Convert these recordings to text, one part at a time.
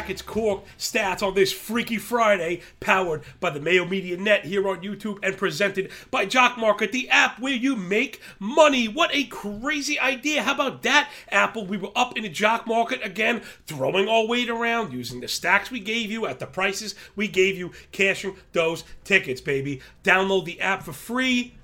Brackets Cork stats on this Freaky Friday, powered by the Mayo Media Net here on YouTube and presented by Jock Market, the app where you make money. What a crazy idea! How about that, Apple? We were up in the Jock Market again, throwing our weight around, using the stacks we gave you at the prices we gave you, cashing those tickets, baby. Download the app for free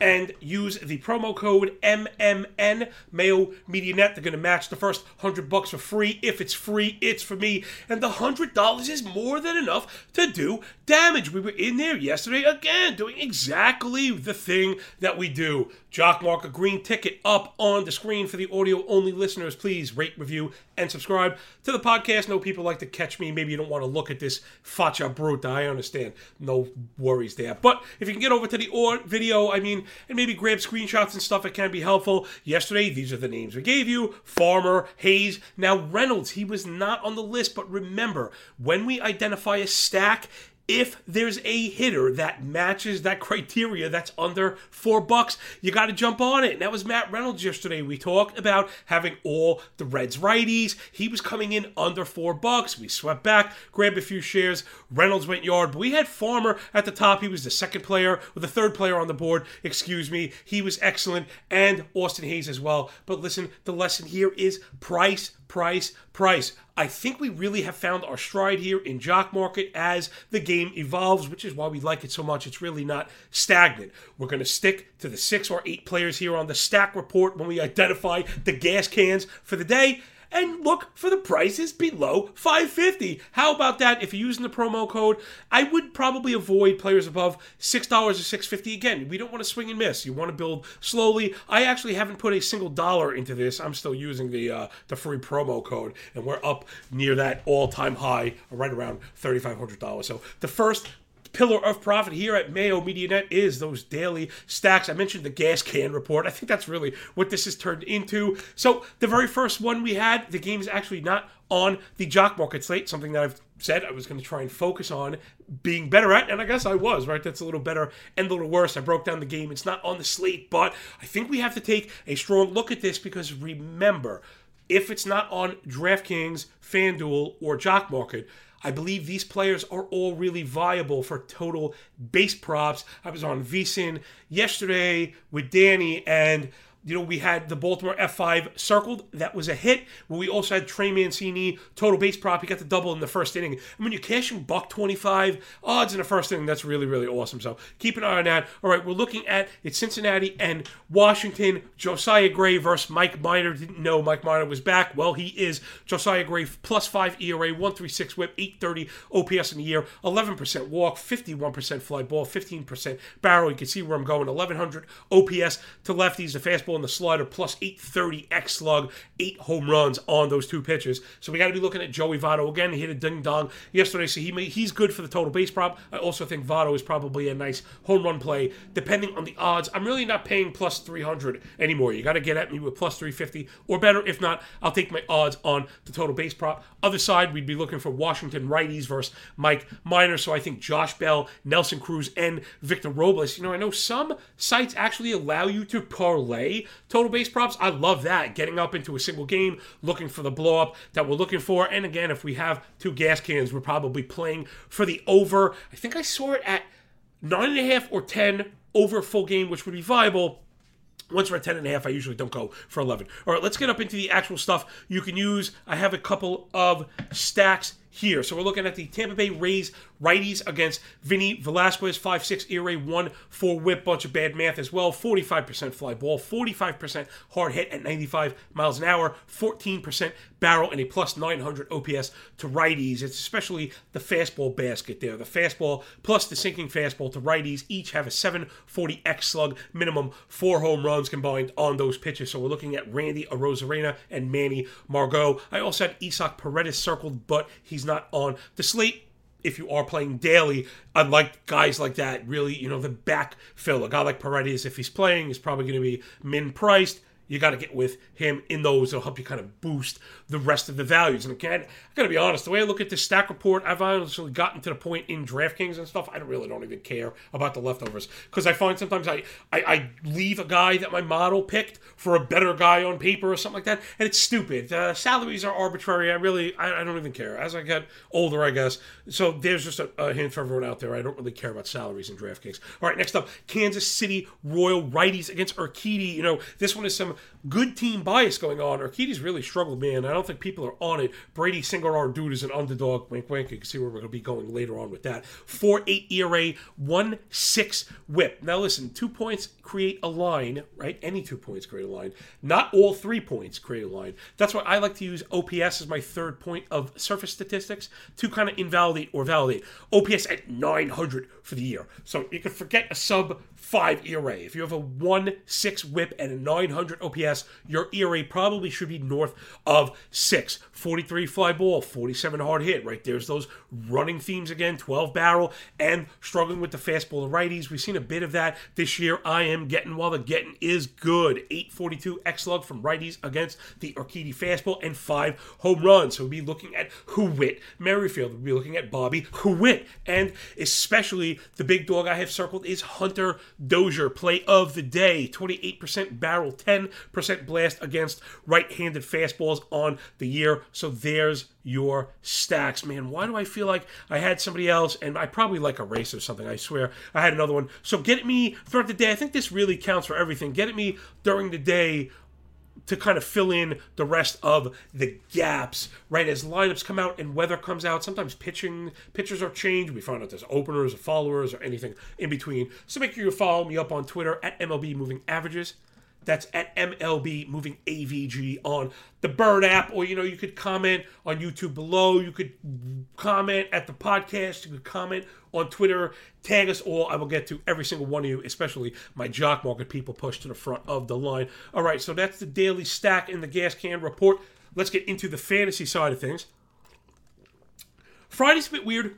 and use the promo code MMN Mayo Media Net. They're going to match the first hundred bucks for free. If it's free, it's for me. And the hundred dollars is more than enough to do damage. We were in there yesterday again, doing exactly the thing that we do. Jock mark a green ticket up on the screen for the audio only listeners. Please rate, review, and subscribe to the podcast. No people like to catch me. Maybe you don't want to look at this facha bruta. I understand. No worries there. But if you can get over to the or- video, I mean, and maybe grab screenshots and stuff, it can be helpful. Yesterday, these are the names we gave you Farmer, Hays. Now, Reynolds, he was not on the list, but remember, when we identify a stack, if there's a hitter that matches that criteria that's under four bucks, you got to jump on it. And that was Matt Reynolds yesterday. We talked about having all the Reds righties. He was coming in under four bucks. We swept back, grabbed a few shares. Reynolds went yard, but we had Farmer at the top. He was the second player, or the third player on the board, excuse me. He was excellent, and Austin Hays as well. But listen, the lesson here is price price, price. I think we really have found our stride here in Jock Market as the game evolves, which is why we like it so much. It's really not stagnant. We're going to stick to the six or eight players here on the stack report when we identify the gas cans for the day and look for the prices below 550 how about that? If you're using the promo code i would probably avoid players above $6 or 650 again we don't want to swing and miss. You want to build slowly. I actually haven't put a single dollar into this. I'm still using the uh, the free promo code and we're up near that all-time high right around $3500 so the first pillar of profit here at Mayo Media Net is those daily stacks. I mentioned the gas can report. I think that's really what this has turned into. So the very first one we had, the game is actually not on the jock market slate, something that I've said I was going to try and focus on being better at, and I guess I was, right? That's a little better and a little worse. I broke down the game. It's not on the slate, but I think we have to take a strong look at this because remember, if it's not on DraftKings, FanDuel, or Jock Market, I believe these players are all really viable for total base props. I was on VSiN yesterday with Danny and you know, we had the Baltimore F5 circled. That was a hit. We also had Trey Mancini, total base prop. He got the double in the first inning. And when you're cashing buck 25 odds in the first inning, that's really, really awesome. So keep an eye on that. All right, we're looking at it's Cincinnati and Washington. Josiah Gray versus Mike Minor. Didn't know Mike Minor was back. Well, he is. Josiah Gray plus five ERA, 136 whip, 830 OPS in the year, 11% walk, 51% fly ball, 15% barrel. You can see where I'm going. 1100 OPS to lefties. The fastball on the slider, plus 830 X slug, eight home runs on those two pitches. So we got to be looking at Joey Votto again. He hit a ding dong yesterday, so he may, he's good for the total base prop. I also think Votto is probably a nice home run play, depending on the odds. I'm really not paying plus 300 anymore. You got to get at me with plus 350 or better. If not, I'll take my odds on the total base prop. Other side, we'd be looking for Washington righties versus Mike Minor. So I think Josh Bell, Nelson Cruz, and Victor Robles. You know, I know some sites actually allow you to parlay total base props. I love that. Getting up into a single game, looking for the blow up that we're looking for. And again, if we have two gas cans, we're probably playing for the over. I think I saw it at nine and a half or 10 over full game, which would be viable. Once we're at 10 and a half, I usually don't go for 11. All right, let's get up into the actual stuff you can use. I have a couple of stacks here. So we're looking at the Tampa Bay Rays righties against Vinny Velasquez, 5'6 ERA, 1 4 whip, bunch of bad math as well. 45% fly ball, 45% hard hit at 95 miles an hour, 14% barrel, and a plus 900 OPS to righties. It's especially the fastball basket there. The fastball plus the sinking fastball to righties each have a 740 X slug, minimum four home runs combined on those pitches. So we're looking at Randy Arozarena and Manny Margot. I also had Isaac Paredes circled, but he's not on the slate if you are playing daily, I'd guys like that. Really, you know, the backfill. A guy like Paredes, if he's playing, is probably going to be min priced. You got to get with him in those. It'll help you kind of boost the rest of the values. And again, I got to be honest, the way I look at this stack report, I've honestly gotten to the point in DraftKings and stuff, I really don't even care about the leftovers because I find sometimes I, I, I, leave a guy that my model picked for a better guy on paper or something like that, and it's stupid. Uh, salaries are arbitrary. I really, I, I, don't even care. As I get older, I guess. So there's just a, a hint for everyone out there. I don't really care about salaries in DraftKings. All right, next up, Kansas City Royal righties against Urquidy. You know, this one is some good team bias going on. Urquidy's really struggled, man. I don't think people are on it. Brady single arm dude is an underdog. Wink, wink. You can see where we're going to be going later on with that. 4 8 ERA, 1 6 whip. Now, listen, two points create a line, right? Any two points create a line. Not all three points create a line. That's why I like to use OPS as my third point of surface statistics to kind of invalidate or validate. OPS at 900 for the year. So you can forget a sub 5 ERA. If you have a 1 6 whip and a 900 OPS, your ERA probably should be north of 6. 43 fly ball, 47 hard hit, right? There's those running themes again 12 barrel and struggling with the fastball. The righties, we've seen a bit of that this year. I am getting while the getting is good. 842 X slug from righties against the Urquidy fastball and five home runs. So we'll be looking at Whit Merrifield. We'll be looking at Bobby Witt. And especially the big dog I have circled is Hunter Dozier, play of the day. 28% barrel, 10% blast against right handed fastballs on the year. So there's your stacks. Man, why do I feel like I had somebody else and I probably like a race or something? I swear I had another one. So get at me throughout the day. I think this really counts for everything. Get at me during the day to kind of fill in the rest of the gaps, right? As lineups come out and weather comes out, sometimes pitching pitchers are changed. We find out there's openers or followers or anything in between. So make sure you follow me up on Twitter at MLB Moving Averages. That's at MLB Moving AVG on the Bird app, or you know, you could comment on YouTube below. You could comment at the podcast. You could comment on Twitter. Tag us all. I will get to every single one of you, especially my jock market people pushed to the front of the line. All right, so that's the daily stack in the gas can report. Let's get into the fantasy side of things. Friday's a bit weird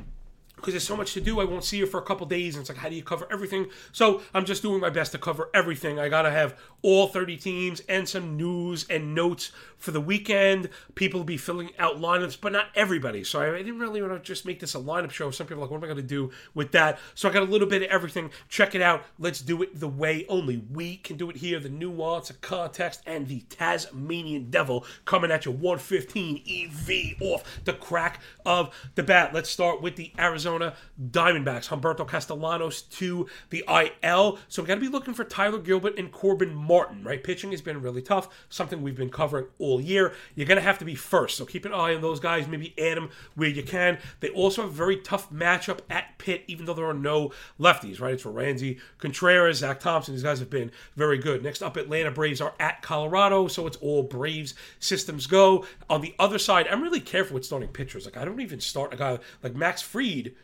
because there's so much to do. I won't see you for a couple days, and it's like, how do you cover everything? So I'm just doing my best to cover everything. I gotta have all 30 teams and some news and notes for the weekend. People be filling out lineups, but not everybody. So I didn't really want to just make this a lineup show. Some people are like, what am I to do with that? So I got a little bit of everything. Check it out. Let's do it the way only we can do it here. The nuance of context and the Tasmanian Devil coming at you 115 EV off the crack of the bat. Let's start with the Arizona Diamondbacks. Humberto Castellanos to the IL. So we got to be looking for Tyler Gilbert and Corbin Martin, right? Pitching has been really tough, something we've been covering all year. You're going to have to be first. So keep an eye on those guys. Maybe add them where you can. They also have a very tough matchup at Pitt, even though there are no lefties, right? It's Roansy Contreras, Zach Thompson. These guys have been very good. Next up, Atlanta Braves are at Colorado. So it's all Braves systems go. On the other side, I'm really careful with starting pitchers. Like, I don't even start a guy like Max Fried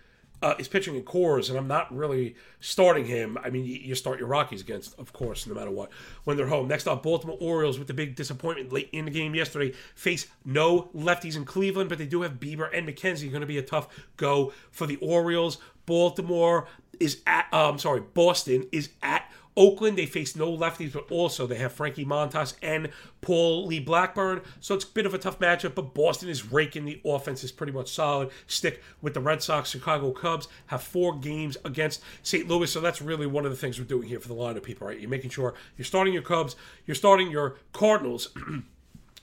uh, is pitching in Coors, and I'm not really starting him. I mean, you, start your Rockies against, of course, no matter what, when they're home. Next up, Baltimore Orioles with the big disappointment late in the game yesterday. Face no lefties in Cleveland, but they do have Bieber and McKenzie. Going to be a tough go for the Orioles. Baltimore is at, um, sorry, Boston is at Oakland, they face no lefties, but also they have Frankie Montas and Paul Lee Blackburn. So it's a bit of a tough matchup, but Boston is raking. The offense is pretty much solid. Stick with the Red Sox. Chicago Cubs have four games against St. Louis. So that's really one of the things we're doing here for the lineup people, right? You're making sure you're starting your Cubs, you're starting your Cardinals.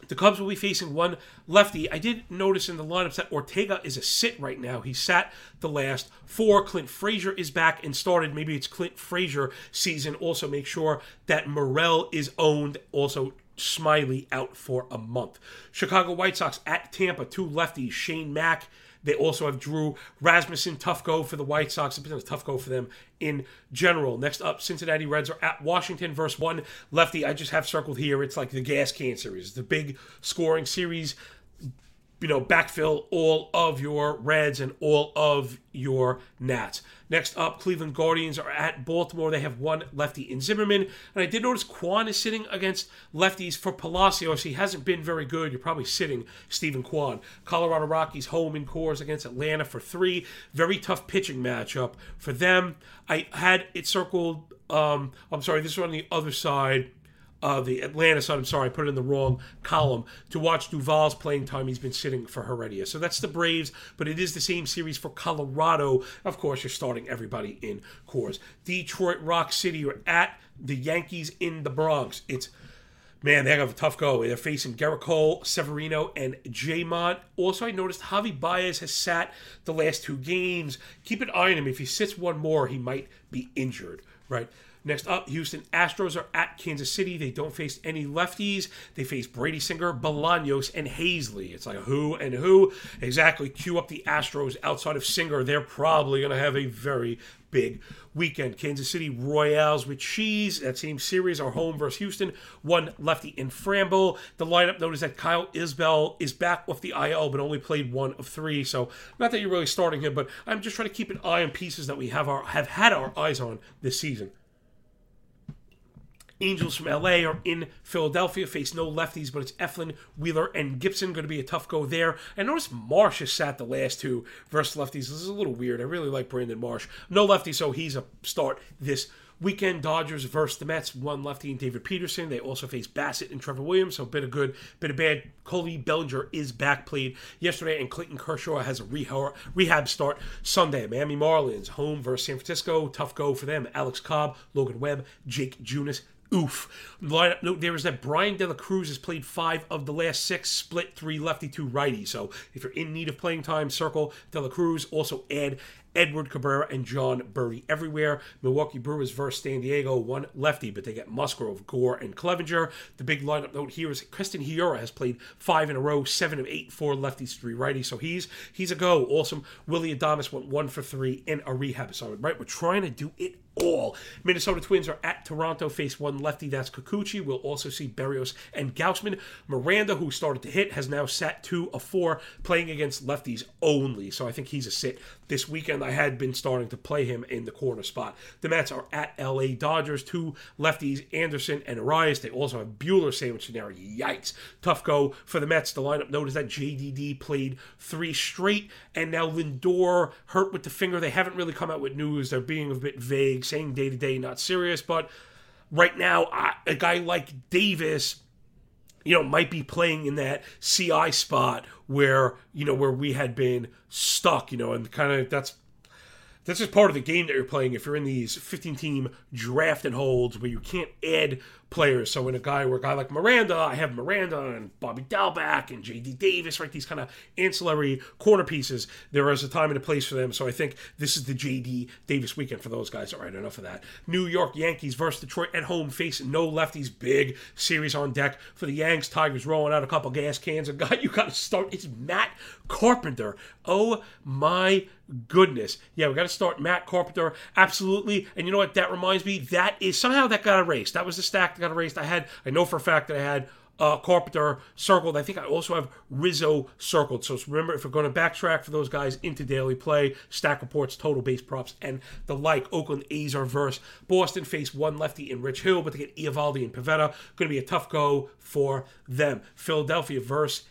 The Cubs will be facing one lefty. I did notice in the lineups that Ortega is a sit right now. He sat the last four. Clint Frazier is back and started. Maybe it's Clint Frazier season. Also, make sure that Morel is owned. Also, Smiley out for a month. Chicago White Sox at Tampa, two lefties, Shane Mack they also have Drew Rasmussen, tough go for the White Sox. It's a tough go for them in general. Next up, Cincinnati Reds are at Washington versus one lefty. I just have circled here. It's like the gas can series, the big scoring series you know, backfill all of your Reds and all of your Nats. Next up, Cleveland Guardians are at Baltimore. They have one lefty in Zimmermann. And I did notice Kwan is sitting against lefties for Palacios. He hasn't been very good. You're probably sitting Steven Kwan. Colorado Rockies home in Coors against Atlanta for three. Very tough pitching matchup for them. I had it circled. Um, I'm sorry, this is on the other side uh, the Atlanta Sun. I'm sorry, I put it in the wrong column. To watch Duvall's playing time, he's been sitting for Heredia. So that's the Braves, but it is the same series for Colorado. Of course, you're starting everybody in Coors. Detroit Rock City are at the Yankees in the Bronx. It's Man, they have a tough go. They're facing Gerrit Cole, Severino, and Jamont. Also, I noticed Javi Baez has sat the last two games. Keep an eye on him. If he sits one more, he might be injured, right? Next up, Houston Astros are at Kansas City. They don't face any lefties. They face Brady Singer, Bolaños, and Haseley. It's like who and who. Exactly. Cue up the Astros outside of Singer. They're probably going to have a very big weekend. Kansas City Royals with cheese. That same series are home versus Houston. One lefty in Framber. The lineup notice that Kyle Isbell is back off the IL, but only played one of three. So not that you're really starting him, but I'm just trying to keep an eye on pieces that we have our have had our eyes on this season. Angels from LA are in Philadelphia, face no lefties, but it's Eflin, Wheeler, and Gibson. Going to be a tough go there. I noticed Marsh has sat the last two versus lefties. This is a little weird. I really like Brandon Marsh. No lefty, so he's a start this weekend. Dodgers versus the Mets, one lefty and David Peterson. They also face Bassitt and Trevor Williams, so a bit of good, bit of bad. Cody Bellinger is back played yesterday, and Clayton Kershaw has a rehab start Sunday. Miami Marlins home versus San Francisco, tough go for them. Alex Cobb, Logan Webb, Jake Junis, oof. Note there is that Bryan De La Cruz has played five of the last six, split three lefty, two righty. So if you're in need of playing time, circle De La Cruz. Also add Edward Cabrera and Jon Berti everywhere. Milwaukee Brewers versus San Diego, one lefty, but they get Musgrove, Gore, and Clevinger. The big lineup note here is Keston Hiura has played five in a row, seven of eight, four lefties, three righties. So he's he's a go. Awesome. Willy Adames went one for three in a rehab assignment. Right, we're trying to do it all. Minnesota Twins are at Toronto, face one lefty, that's Kikuchi. We'll also see Berrios and Gausman. Miranda, who started to hit, has now sat two of four, playing against lefties only. So I think he's a sit this weekend. I had been starting to play him in the corner spot. The Mets are at LA Dodgers, two lefties, Anderson and Urías. They also have Buehler sandwiched in there. Yikes. Tough go for the Mets. The lineup notice that JDD played three straight, and now Lindor hurt with the finger. They haven't really come out with news. They're being a bit vague, saying day to day, not serious. But right now, a guy like Davis you know, might be playing in that CI spot where, you know, where we had been stuck, you know, and kind of that's that's just part of the game that you're playing if you're in these 15 team draft and holds where you can't add players. So in a guy where a guy like Miranda, I have Miranda and Bobby Dalbec and JD Davis, right? These kind of ancillary corner pieces. There is a time and a place for them. So I think this is the JD Davis weekend for those guys. All right, enough of that. New York Yankees versus Detroit at home face no lefties. Big series on deck for the Yanks. Tigers rolling out a couple gas cans. A guy you got to start. It's Matt Carpenter. Oh my goodness. Yeah, we got to start Matt Carpenter. Absolutely. And you know what? That reminds me, that is somehow that got erased. That was the stack that got erased. I had, I know for a fact that I had uh, Carpenter circled. I think I also have Rizzo circled. So remember, if we're going to backtrack for those guys into daily play, stack reports, total base props, and the like. Oakland A's are verse. Boston face one lefty in Rich Hill, but they get Eovaldi and Pivetta. Going to be a tough go for them. Philadelphia verse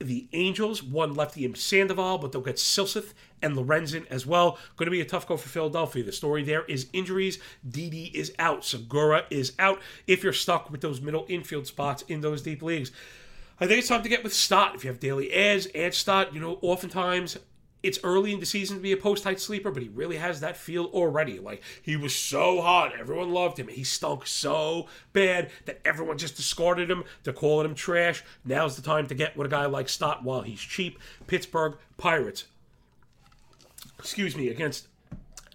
the Angels, one lefty in Sandoval, but they'll get Silseth and Lorenzen as well. Going to be a tough go for Philadelphia. The story there is injuries. Didi is out. Segura is out. If you're stuck with those middle infield spots in those deep leagues, I think it's time to get with Stott. If you have daily ads, add Stott. You know, oftentimes it's early in the season to be a post height sleeper, but he really has that feel already. Like he was so hot, everyone loved him. He stunk so bad that everyone just discarded him. They're calling him trash. Now's the time to get with a guy like Stott while he's cheap. Pittsburgh Pirates. Excuse me, against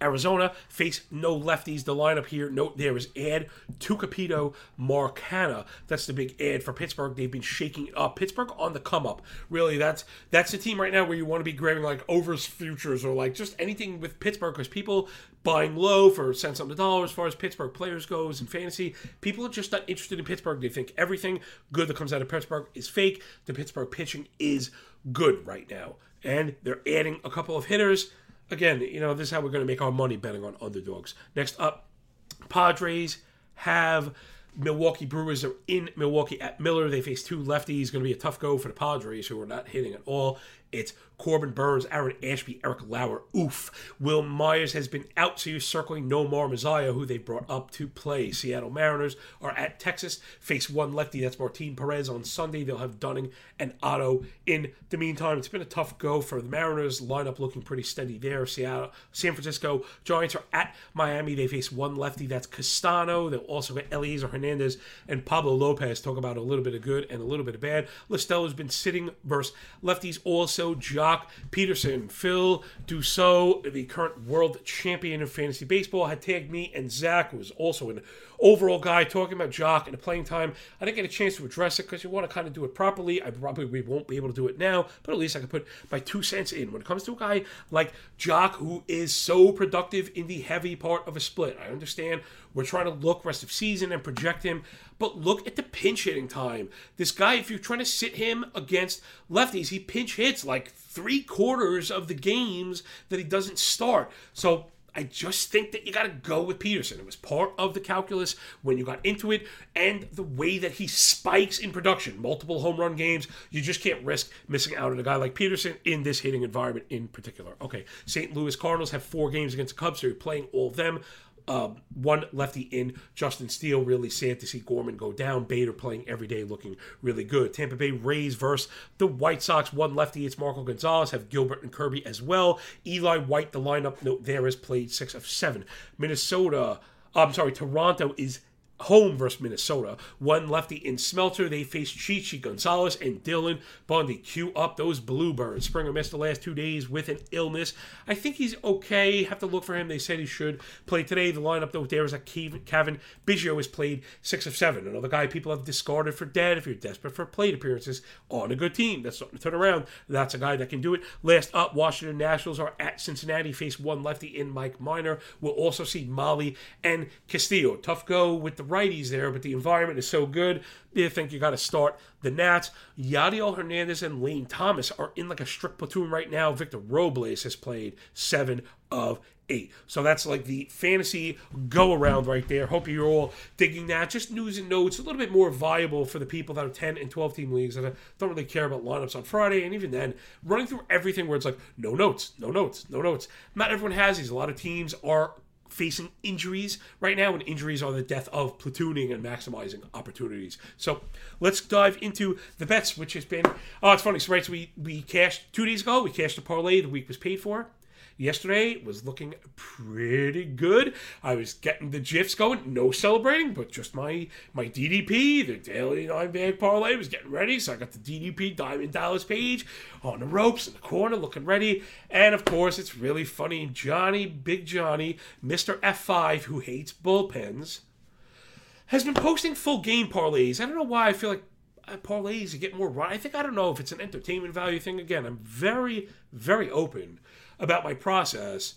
Arizona face no lefties. The lineup here, note there is ad Tucupita Marcano. That's the big ad for Pittsburgh. They've been shaking up. Pittsburgh on the come up. Really, that's that's the team right now where you want to be grabbing like overs futures or like just anything with Pittsburgh because people buying low for cents on the dollar as far as Pittsburgh players goes in fantasy. People are just not interested in Pittsburgh. They think everything good that comes out of Pittsburgh is fake. The Pittsburgh pitching is good right now. And they're adding a couple of hitters again, you know, this is how we're going to make our money betting on underdogs. Next up, Padres have Milwaukee Brewers are in Milwaukee at Miller. They face two lefties. Going to be a tough go for the Padres, who are not hitting at all. It's Corbin Burnes, Aaron Ashby, Eric Lauer. Oof. Wil Myers has been out, so you're circling Nomar Mazara, who they brought up to play. Seattle Mariners are at Texas, face one lefty. That's Martin Perez on Sunday. They'll have Dunning and Otto in the meantime. It's been a tough go for the Mariners. Lineup looking pretty steady there. Seattle, San Francisco Giants are at Miami. They face one lefty. That's Castano. They'll also get Elieser Hernandez and Pablo Lopez. Talk about a little bit of good and a little bit of bad. La Stella's been sitting versus lefties also. Joc Pederson, Phil Dussault, the current world champion of fantasy baseball, had tagged me and Zach, was also an overall guy, talking about Joc and the playing time. I didn't get a chance to address it because you want to kind of do it properly. I probably we won't be able to do it now, but at least I can put my two cents in. When it comes to a guy like Joc who is so productive in the heavy part of a split, I understand we're trying to look rest of season and project him, but look at the pinch hitting time. This guy, if you're trying to sit him against lefties, he pinch hits like three quarters of the games that he doesn't start. So I just think that you got to go with Peterson. It was part of the calculus when you got into it, and the way that he spikes in production, multiple home run games, you just can't risk missing out on a guy like Peterson in this hitting environment in particular. Okay, St. Louis Cardinals have four games against the Cubs, so you're playing all of them. Um, one lefty in Justin Steele. Really sad to see Gorman go down. Bader playing every day, looking really good. Tampa Bay Rays versus the White Sox. One lefty. It's Marco Gonzalez. Have Gilbert and Kirby as well. Eli White. The lineup note there has played six of seven. Minnesota. I'm sorry. Toronto is home versus Minnesota. One lefty in Smeltzer. They face Chichi Gonzalez and Dylan Bundy. Cue up those Bluebirds. Springer missed the last two days with an illness. I think he's okay. Have to look for him. They said he should play today. The lineup though there is a Cavan Biggio has played six of seven. Another guy people have discarded for dead. If you're desperate for plate appearances on a good team, that's something to turn around. That's a guy that can do it. Last up, Washington Nationals are at Cincinnati. Face one lefty in Mike Minor. We'll also see Mahle and Castillo. Tough go with the righties there, but the environment is so good. You think you got to start the Nats. Yadiel Hernandez and Lane Thomas are in like a strict platoon right now. Victor Robles has played seven of eight. So that's like the fantasy go around right there. Hope you're all digging that. Just news and notes, a little bit more viable for the people that are 10 and 12 team leagues that don't really care about lineups on Friday. And even then, running through everything where it's like, no notes, no notes, no notes. Not everyone has these. A lot of teams are facing injuries right now, and injuries are the death of platooning and maximizing opportunities. So let's dive into the bets, which has been oh, it's funny. So right, so we we cashed two days ago. We cashed a parlay. The week was paid for yesterday was looking pretty good. I was getting the gifs going, no celebrating, but just my my DDP, the daily nine bag parlay was getting ready. So I got the DDP Diamond Dallas page on the ropes in the corner, looking ready. And of course, it's really funny. Johnny, Big Johnny, Mr. F5, who hates bullpens, has been posting full game parlays. I don't know why I feel like parlays you get more. I think I don't know if it's an entertainment value thing. Again, I'm very, very open about my process.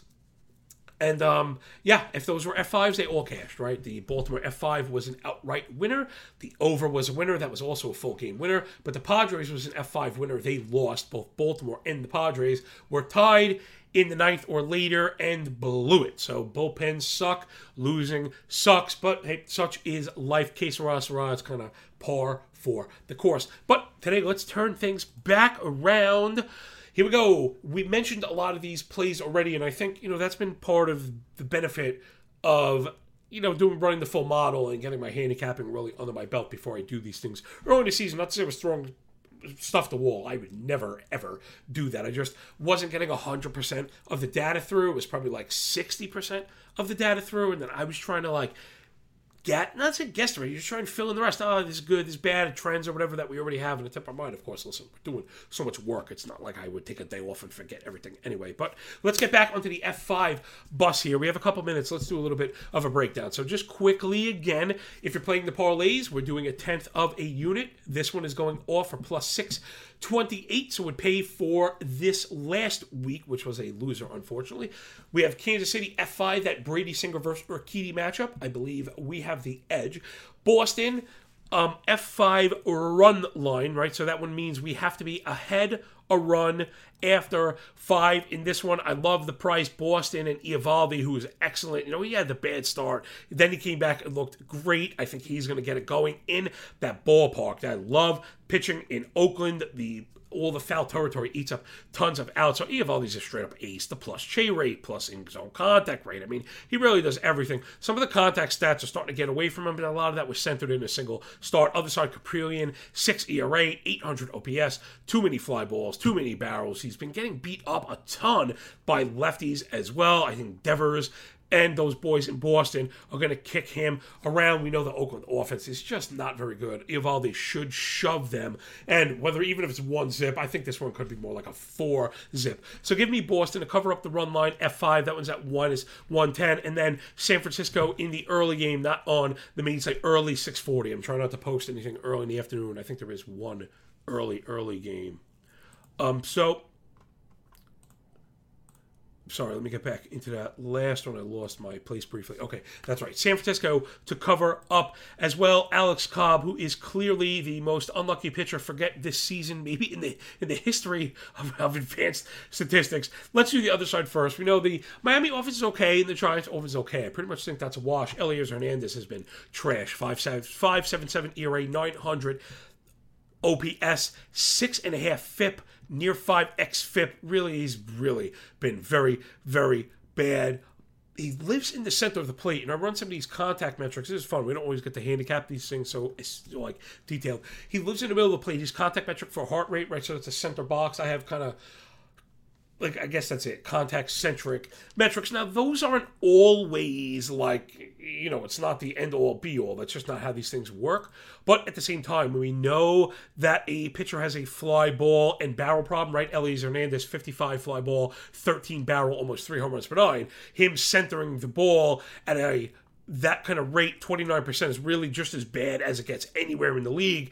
And um, yeah, if those were F5s, they all cashed, right? The Baltimore F5 was an outright winner. The over was a winner. That was also a full game winner. But the Padres was an F5 winner. They lost. Both Baltimore and the Padres were tied in the ninth or later and blew it. So bullpens suck. Losing sucks. But hey, such is life. Sera, sera. It's kind of par for the course. But today, let's turn things back around here we go. We mentioned a lot of these plays already, and I think you know that's been part of the benefit of you know doing running the full model and getting my handicapping really under my belt before I do these things early in the season. Not to say I was throwing stuff the wall. I would never ever do that. I just wasn't getting hundred percent of the data through. It was probably like sixty percent of the data through, and then I was trying to like get not say guesstimate. You're trying to fill in the rest. Oh, this is good, this is bad, trends or whatever that we already have in the tip of our mind. Of course, listen, we're doing so much work. It's not like I would take a day off and forget everything anyway. But let's get back onto the F5 bus here. We have a couple minutes. Let's do a little bit of a breakdown. So just quickly again, if you're playing the parlays, we're doing a tenth of a unit. This one is going off for plus six 28, so would pay for this last week, which was a loser, unfortunately. We have Kansas City F5, that Brady Singer versus Urquidy matchup. I believe we have the edge. Boston, um, F5 run line, right? So that one means we have to be ahead a run after five in this one. I love the price. Boston and Eovaldi, who was excellent. You know, he had the bad start. Then he came back and looked great. I think he's going to get it going in that ballpark. I love pitching in Oakland. The all the foul territory eats up tons of outs. So Eovaldi's a straight up ace. The plus J rate, plus in zone contact rate. I mean, he really does everything. Some of the contact stats are starting to get away from him, but a lot of that was centered in a single start. Other side, Kaprielian, 6 ERA, 800 OPS, too many fly balls, too many barrels. He's been getting beat up a ton by lefties as well. I think Devers and those boys in Boston are going to kick him around. We know the Oakland offense is just not very good. Eovaldi should shove them, and whether even if it's one zip, I think this one could be more like a four zip. So give me Boston to cover up the run line. F5, that one's at one is 110, and then San Francisco in the early game, not on the main site, early 640. I'm trying not to post anything early in the afternoon. I think there is one early early game. Um, so sorry, let me get back into that last one. I lost my place briefly. Okay, that's right. San Francisco to cover up as well. Alex Cobb, who is clearly the most unlucky pitcher, forget this season, maybe in the in the history of, of advanced statistics. Let's do the other side first. We know the Miami offense is okay and the Giants offense is okay. I pretty much think that's a wash. Elias Hernandez has been trash. Five seven five seven seven ERA, nine hundred OPS, six and a half FIP near 5x FIP. Really, he's really been very, very bad. He lives in the center of the plate, and I run some of these contact metrics. This is fun. We don't always get to handicap these things so it's like detailed. He lives in the middle of the plate. His contact metric for heart rate, right? So it's a center box. I have kind of like I guess that's it, contact centric metrics. Now those aren't always like you know, it's not the end all be all. That's just not how these things work. But at the same time, we know that a pitcher has a fly ball and barrel problem, right? Elias Hernandez, 55 fly ball, 13 barrel, almost three home runs per nine. Him centering the ball at a that kind of rate, 29% is really just as bad as it gets anywhere in the league.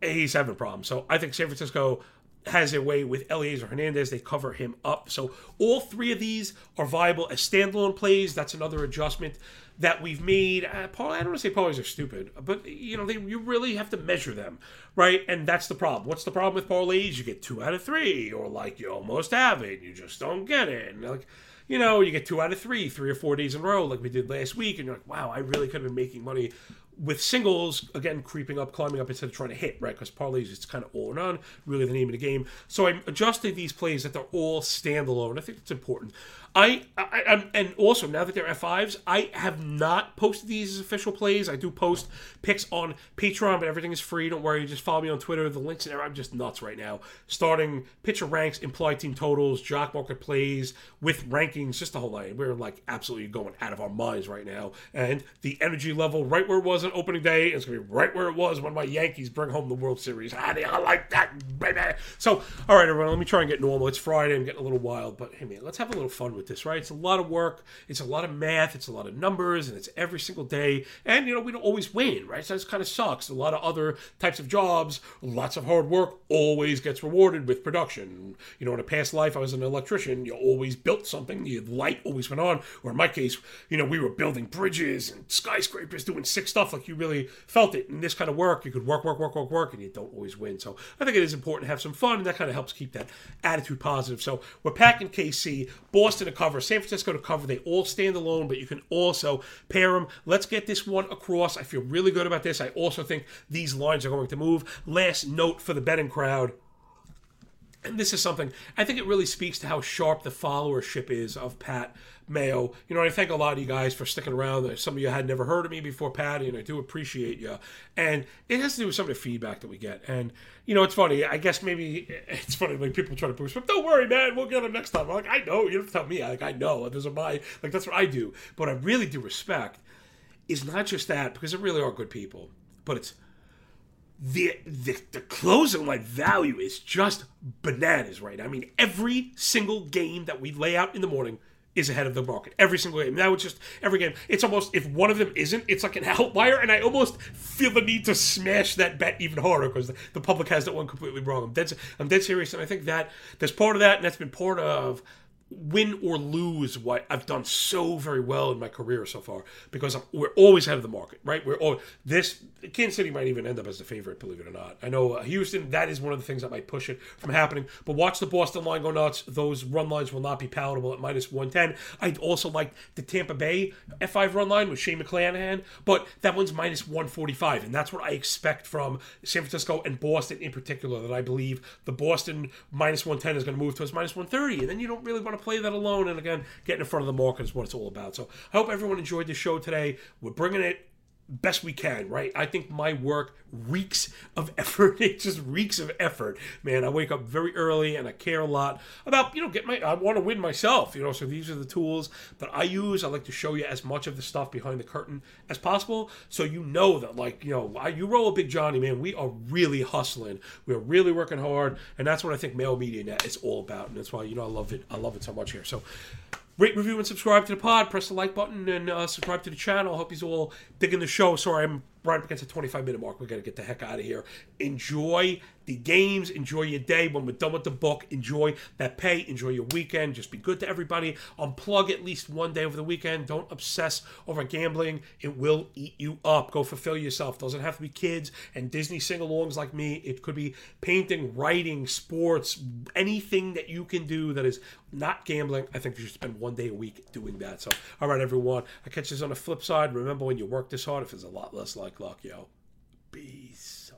He's having a problem. So I think San Francisco has a way with Elias Hernandez. They cover him up. So all three of these are viable as standalone plays. That's another adjustment that we've made. Uh, Paul, I don't want to say parlays are stupid, but you know they you really have to measure them, right? And that's the problem. What's the problem with parlays? You get two out of three, or like you almost have it, you just don't get it. And like you know, you get two out of three, three or four days in a row, like we did last week, and you're like, wow, I really could have been making money with singles again creeping up climbing up instead of trying to hit right because parlays it's kind of all or none really the name of the game so i'm adjusting these plays that they're all standalone i think it's important I, I I'm, and also now that they're F5s, I have not posted these as official plays. I do post picks on Patreon, but everything is free. Don't worry. Just follow me on Twitter. The links in there. I'm just nuts right now. Starting pitcher ranks, implied team totals, jock market plays with rankings, just the whole line. We're like absolutely going out of our minds right now. And the energy level right where it was on opening day it's going to be right where it was when my Yankees bring home the World Series. How do I like that, baby? So, all right, everyone, let me try and get normal. It's Friday. I'm getting a little wild, but hey, man, let's have a little fun with this, right? It's a lot of work, it's a lot of math, it's a lot of numbers, and it's every single day. And, you know, we don't always win, right? So this kind of sucks. A lot of other types of jobs, lots of hard work always gets rewarded with production. You know, in a past life, I was an electrician. You always built something, the light always went on. Or in my case, you know, we were building bridges and skyscrapers, doing sick stuff like you really felt it. In this kind of work, you could work, work, work, work, work, and you don't always win. So I think it is important to have some fun, and that kind of helps keep that attitude positive. So we're packing KC, Boston to cover, San Francisco to cover. They all stand alone, but you can also pair them. Let's get this one across. I feel really good about this. I also think these lines are going to move. Last note for the betting crowd. And this is something I think it really speaks to how sharp the followership is of Pat Mayo. You know, I thank a lot of you guys for sticking around. Some of you had never heard of me before, Patty, and I do appreciate you. And it has to do with some of the feedback that we get. And you know, it's funny. I guess maybe it's funny. Like people try to push, but don't worry, man. We'll get them next time. I'm like, I know. You don't have to tell me. Like I know. Those are my like that's what I do. But I really do respect is not just that because they really are good people, but it's the, the the closing line value is just bananas, right? I mean, every single game that we lay out in the morning is ahead of the market every single game. Now it's just every game. It's almost if one of them isn't, it's like an outlier, and I almost feel the need to smash that bet even harder because the, the, public has that one completely wrong. I'm dead. I'm dead serious, and I think that there's part of that, and that's been part of win or lose what I've done so very well in my career so far because I'm, we're always ahead of the market, right? We're all this Kansas City might even end up as the favorite, believe it or not. I know uh, Houston that is one of the things that might push it from happening. But watch the Boston line go nuts. Those run lines will not be palatable at minus one ten. I'd also like the Tampa Bay F five run line with Shane McClanahan, but that one's minus one forty five, and that's what I expect from San Francisco and Boston in particular. That I believe the Boston minus one ten is going to move towards minus one thirty, and then you don't really want to play that alone. And again, getting in front of the market is what it's all about. So I hope everyone enjoyed the show today. We're bringing it best we can, right? I think my work reeks of effort. It just reeks of effort, man. I wake up very early and I care a lot about, you know, get my, I want to win myself, you know, so these are the tools that I use. I like to show you as much of the stuff behind the curtain as possible so you know that, like, you know, I, you roll a big Johnny, man. We are really hustling. We're really working hard. And that's what I think Mayo Media Net is all about. And that's why, you know, I love it. I love it so much here. So, rate, review, and subscribe to the pod. Press the like button and uh, subscribe to the channel. Hope you all digging the show. Sorry, I'm right up against the 25 minute mark. We got to get the heck out of here. Enjoy the games. Enjoy your day. When we're done with the book, enjoy that pay. Enjoy your weekend. Just be good to everybody. Unplug at least one day over the weekend. Don't obsess over gambling. It will eat you up. Go fulfill yourself. Doesn't have to be kids and Disney sing alongs like me. It could be painting, writing, sports, anything that you can do that is not gambling. I think you should spend one day a week doing that. So, all right, everyone. I catch this on the flip side. Remember, when you work this hard, if it's a lot less like luck, yo. Peace.